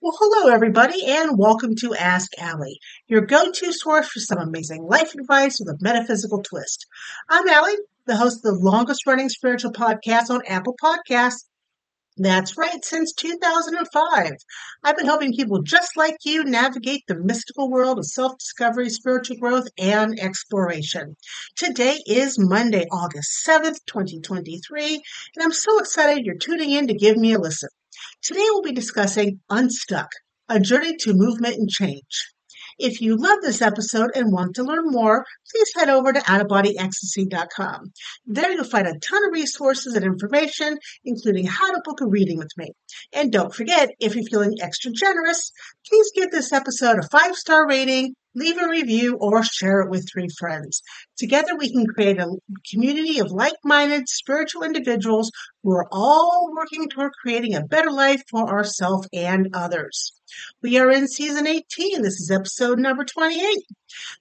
Well, hello, everybody, and welcome to Ask Allie, your go to source for some amazing life advice with a metaphysical twist. I'm Allie, the host of the longest running spiritual podcast on Apple Podcasts. That's right, since 2005. I've been helping people just like you navigate the mystical world of self discovery, spiritual growth, and exploration. Today is Monday, August 7th, 2023, and I'm so excited you're tuning in to give me a listen. Today we'll be discussing Unstuck, a journey to movement and change. If you love this episode and want to learn more, please head over to outofbodyecstasy.com. There you'll find a ton of resources and information, including how to book a reading with me. And don't forget, if you're feeling extra generous, please give this episode a five star rating leave a review, or share it with three friends. Together, we can create a community of like minded spiritual individuals who are all working toward creating a better life for ourselves and others. We are in season 18. This is episode number 28.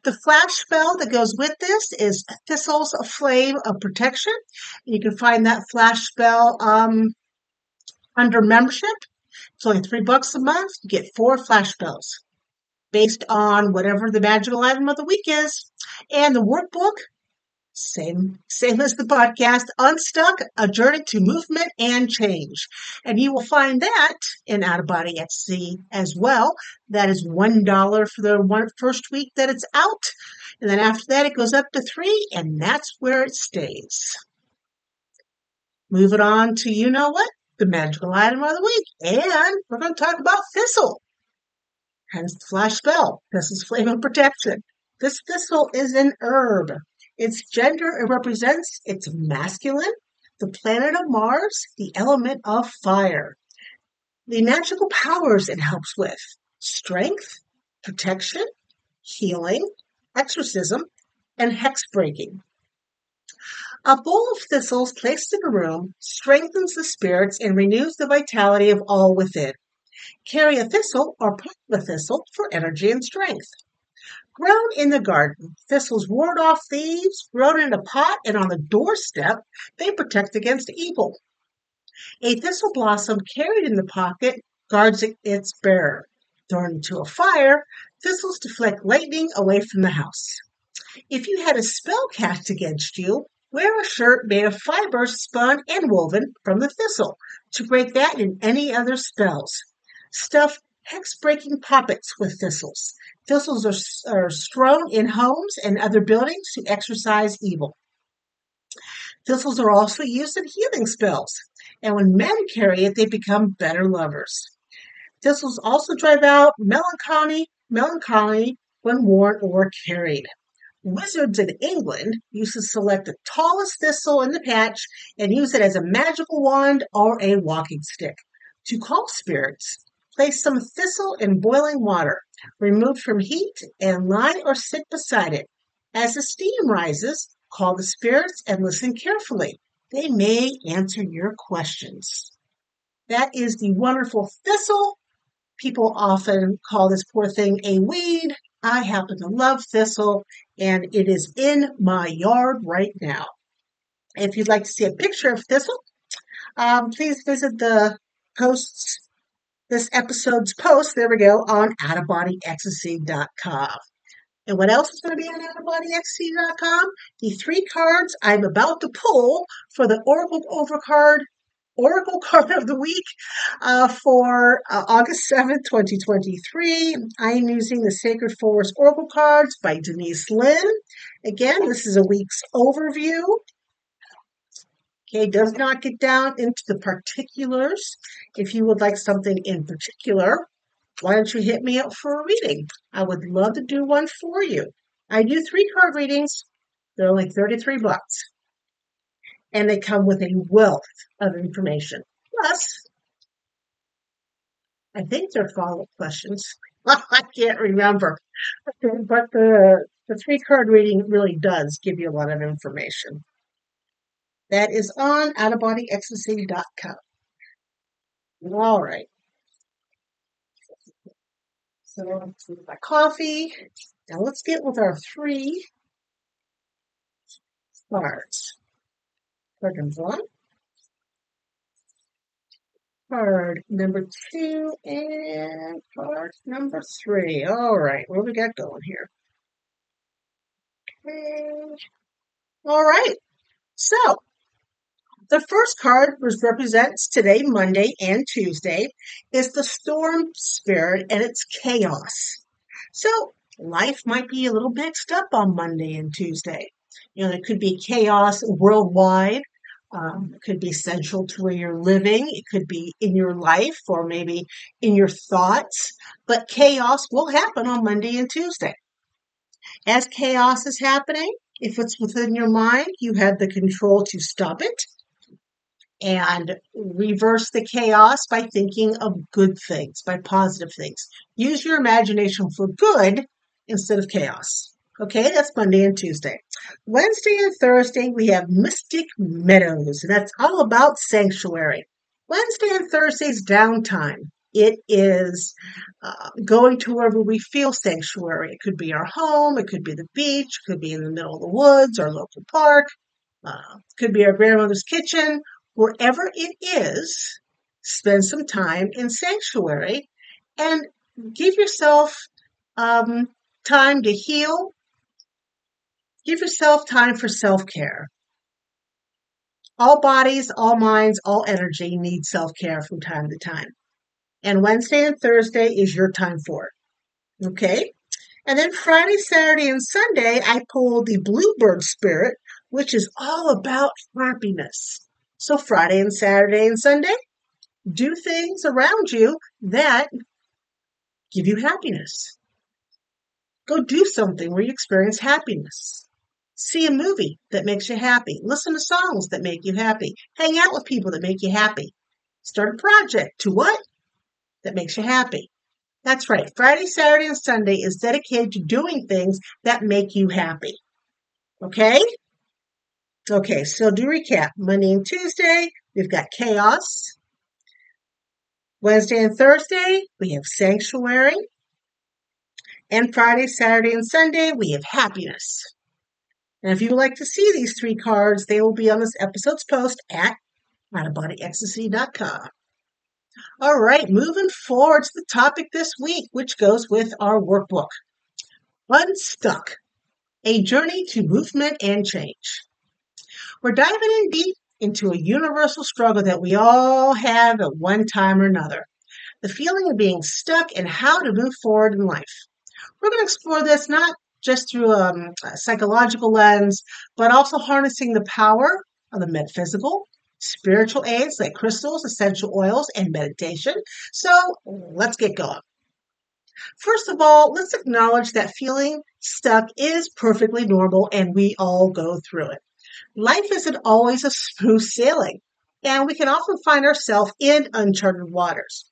The flash spell that goes with this is Thistle's Flame of Protection. You can find that flash spell um, under membership. It's only three bucks a month. You get four flash spells based on whatever the magical item of the week is. And the workbook, same, same as the podcast, Unstuck, A Journey to Movement and Change. And you will find that in Out of Body Ecstasy as well. That is $1 for the one, first week that it's out. And then after that, it goes up to three, and that's where it stays. Moving on to you know what? The magical item of the week. And we're going to talk about Thistle hence the flash spell. This is flame of protection. This thistle is an herb. Its gender it represents it's masculine, the planet of Mars, the element of fire. The magical powers it helps with strength, protection, healing, exorcism, and hex breaking. A bowl of thistles placed in a room strengthens the spirits and renews the vitality of all within. Carry a thistle or plant the thistle for energy and strength. Grown in the garden, thistles ward off thieves. Grown in a pot and on the doorstep, they protect against evil. A thistle blossom carried in the pocket guards its bearer. Thrown into a fire, thistles deflect lightning away from the house. If you had a spell cast against you, wear a shirt made of fibers spun and woven from the thistle to break that and any other spells. Stuff hex-breaking poppets with thistles. Thistles are, are strewn in homes and other buildings to exorcise evil. Thistles are also used in healing spells, and when men carry it, they become better lovers. Thistles also drive out melancholy, melancholy when worn or carried. Wizards in England used to select the tallest thistle in the patch and use it as a magical wand or a walking stick to call spirits Place some thistle in boiling water. Remove from heat and lie or sit beside it. As the steam rises, call the spirits and listen carefully. They may answer your questions. That is the wonderful thistle. People often call this poor thing a weed. I happen to love thistle, and it is in my yard right now. If you'd like to see a picture of thistle, um, please visit the posts this episode's post, there we go, on outofbodyecstasy.com. And what else is going to be on outofbodyecstasy.com? The three cards I'm about to pull for the Oracle Overcard Oracle card of the week uh, for uh, August 7th, 2023. I am using the Sacred Forest Oracle cards by Denise Linn. Again, this is a week's overview. Okay, does not get down into the particulars. If you would like something in particular, why don't you hit me up for a reading? I would love to do one for you. I do three card readings. They're only 33 bucks. And they come with a wealth of information. Plus, I think they're follow-up questions. I can't remember. But the, the three card reading really does give you a lot of information. That is on outofbodyecstasy.com. All right. So let's do my coffee. Now let's get with our three cards. Curtain one. card number two and card number three. All right, what we got going here? Okay. All right. So the first card, which represents today, Monday and Tuesday, is the storm spirit and it's chaos. So life might be a little mixed up on Monday and Tuesday. You know, there could be chaos worldwide. Um, it could be central to where you're living. It could be in your life or maybe in your thoughts. But chaos will happen on Monday and Tuesday. As chaos is happening, if it's within your mind, you have the control to stop it and reverse the chaos by thinking of good things, by positive things. Use your imagination for good instead of chaos. Okay, that's Monday and Tuesday. Wednesday and Thursday, we have Mystic Meadows. and That's all about sanctuary. Wednesday and Thursday's downtime. It is uh, going to wherever we feel sanctuary. It could be our home, it could be the beach, it could be in the middle of the woods, our local park, uh, could be our grandmother's kitchen, wherever it is, spend some time in sanctuary and give yourself um, time to heal. Give yourself time for self care. All bodies, all minds, all energy need self care from time to time. And Wednesday and Thursday is your time for it. Okay? And then Friday, Saturday, and Sunday, I pulled the Bluebird Spirit, which is all about happiness. So Friday and Saturday and Sunday, do things around you that give you happiness. Go do something where you experience happiness. See a movie that makes you happy. Listen to songs that make you happy. Hang out with people that make you happy. Start a project to what? That makes you happy. That's right. Friday, Saturday, and Sunday is dedicated to doing things that make you happy. Okay? Okay, so to recap, Monday and Tuesday, we've got chaos. Wednesday and Thursday, we have sanctuary. And Friday, Saturday, and Sunday, we have happiness. And if you would like to see these three cards, they will be on this episode's post at outofbodyecstasy.com. All right, moving forward to the topic this week, which goes with our workbook. Unstuck, a journey to movement and change. We're diving in deep into a universal struggle that we all have at one time or another the feeling of being stuck and how to move forward in life. We're going to explore this not just through um, a psychological lens, but also harnessing the power of the metaphysical, spiritual aids like crystals, essential oils, and meditation. So let's get going. First of all, let's acknowledge that feeling stuck is perfectly normal and we all go through it life isn't always a smooth sailing, and we can often find ourselves in uncharted waters.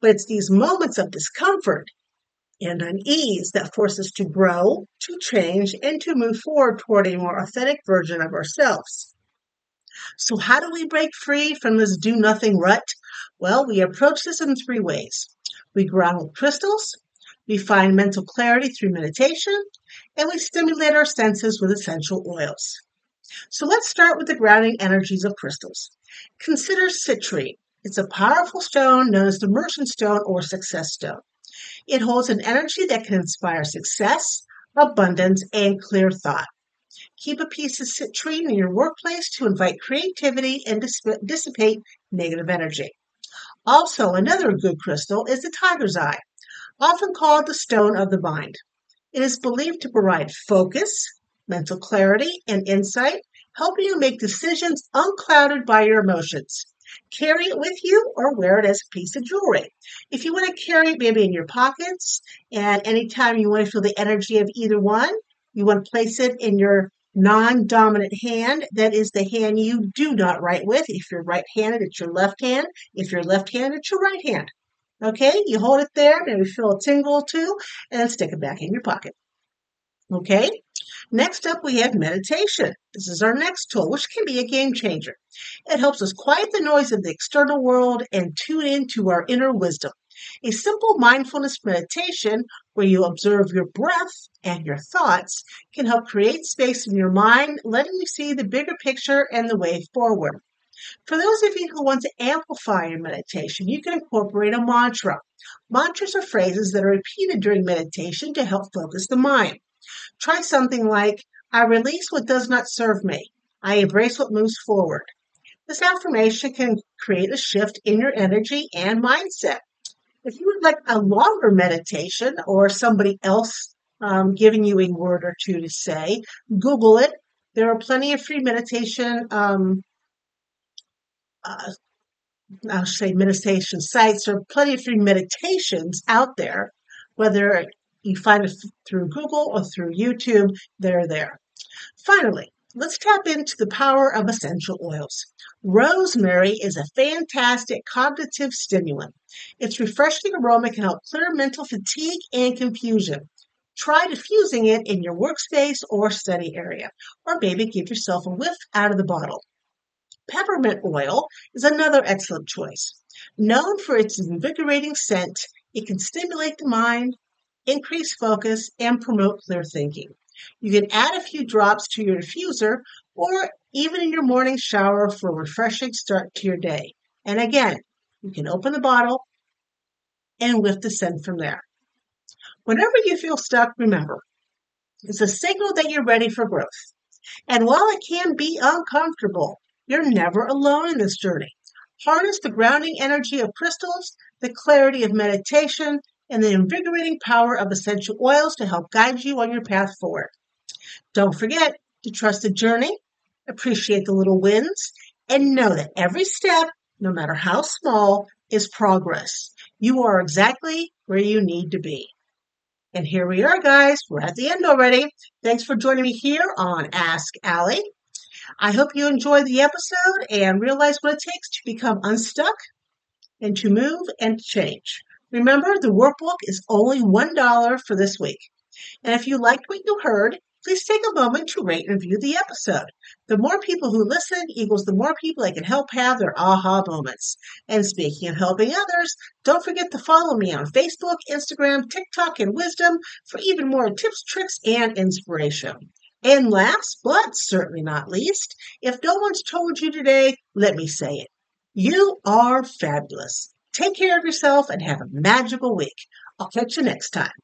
But it's these moments of discomfort and unease that force us to grow, to change, and to move forward toward a more authentic version of ourselves. So, how do we break free from this do nothing rut? Well, we approach this in three ways. We ground with crystals, we find mental clarity through meditation, and we stimulate our senses with essential oils. So let's start with the grounding energies of crystals. Consider citrine. It's a powerful stone known as the merchant stone or success stone. It holds an energy that can inspire success, abundance, and clear thought. Keep a piece of citrine in your workplace to invite creativity and dissipate negative energy. Also, another good crystal is the tiger's eye, often called the stone of the mind. It is believed to provide focus, mental clarity, and insight, helping you make decisions unclouded by your emotions. Carry it with you or wear it as a piece of jewelry. If you want to carry it maybe in your pockets, and anytime you want to feel the energy of either one, you want to place it in your non dominant hand. That is the hand you do not write with. If you're right handed, it's your left hand. If you're left handed, it's your right hand. Okay, you hold it there, maybe feel a tingle too, and stick it back in your pocket. Okay, Next up, we have meditation. This is our next tool, which can be a game changer. It helps us quiet the noise of the external world and tune into our inner wisdom. A simple mindfulness meditation where you observe your breath and your thoughts can help create space in your mind, letting you see the bigger picture and the way forward. For those of you who want to amplify your meditation, you can incorporate a mantra. Mantras are phrases that are repeated during meditation to help focus the mind. Try something like, I release what does not serve me. I embrace what moves forward. This affirmation can create a shift in your energy and mindset. If you would like a longer meditation or somebody else um, giving you a word or two to say, Google it. There are plenty of free meditation, um, uh, I'll say meditation sites, or plenty of free meditations out there. Whether you find it through Google or through YouTube, they're there. Finally, let's tap into the power of essential oils. Rosemary is a fantastic cognitive stimulant. Its refreshing aroma can help clear mental fatigue and confusion. Try diffusing it in your workspace or study area, or maybe give yourself a whiff out of the bottle. Peppermint oil is another excellent choice. Known for its invigorating scent, it can stimulate the mind, increase focus, and promote clear thinking. You can add a few drops to your diffuser or even in your morning shower for a refreshing start to your day. And again, you can open the bottle and lift the scent from there. Whenever you feel stuck, remember, it's a signal that you're ready for growth. And while it can be uncomfortable, you're never alone in this journey. Harness the grounding energy of crystals, the clarity of meditation, and the invigorating power of essential oils to help guide you on your path forward. Don't forget to trust the journey, appreciate the little wins, and know that every step, no matter how small, is progress. You are exactly where you need to be. And here we are, guys. We're at the end already. Thanks for joining me here on Ask Allie. I hope you enjoyed the episode and realize what it takes to become unstuck and to move and change. Remember, the workbook is only $1 for this week. And if you liked what you heard, please take a moment to rate and review the episode. The more people who listen equals the more people I can help have their aha moments. And speaking of helping others, don't forget to follow me on Facebook, Instagram, TikTok, and Wisdom for even more tips, tricks, and inspiration. And last but certainly not least, if no one's told you today, let me say it. You are fabulous. Take care of yourself and have a magical week. I'll catch you next time.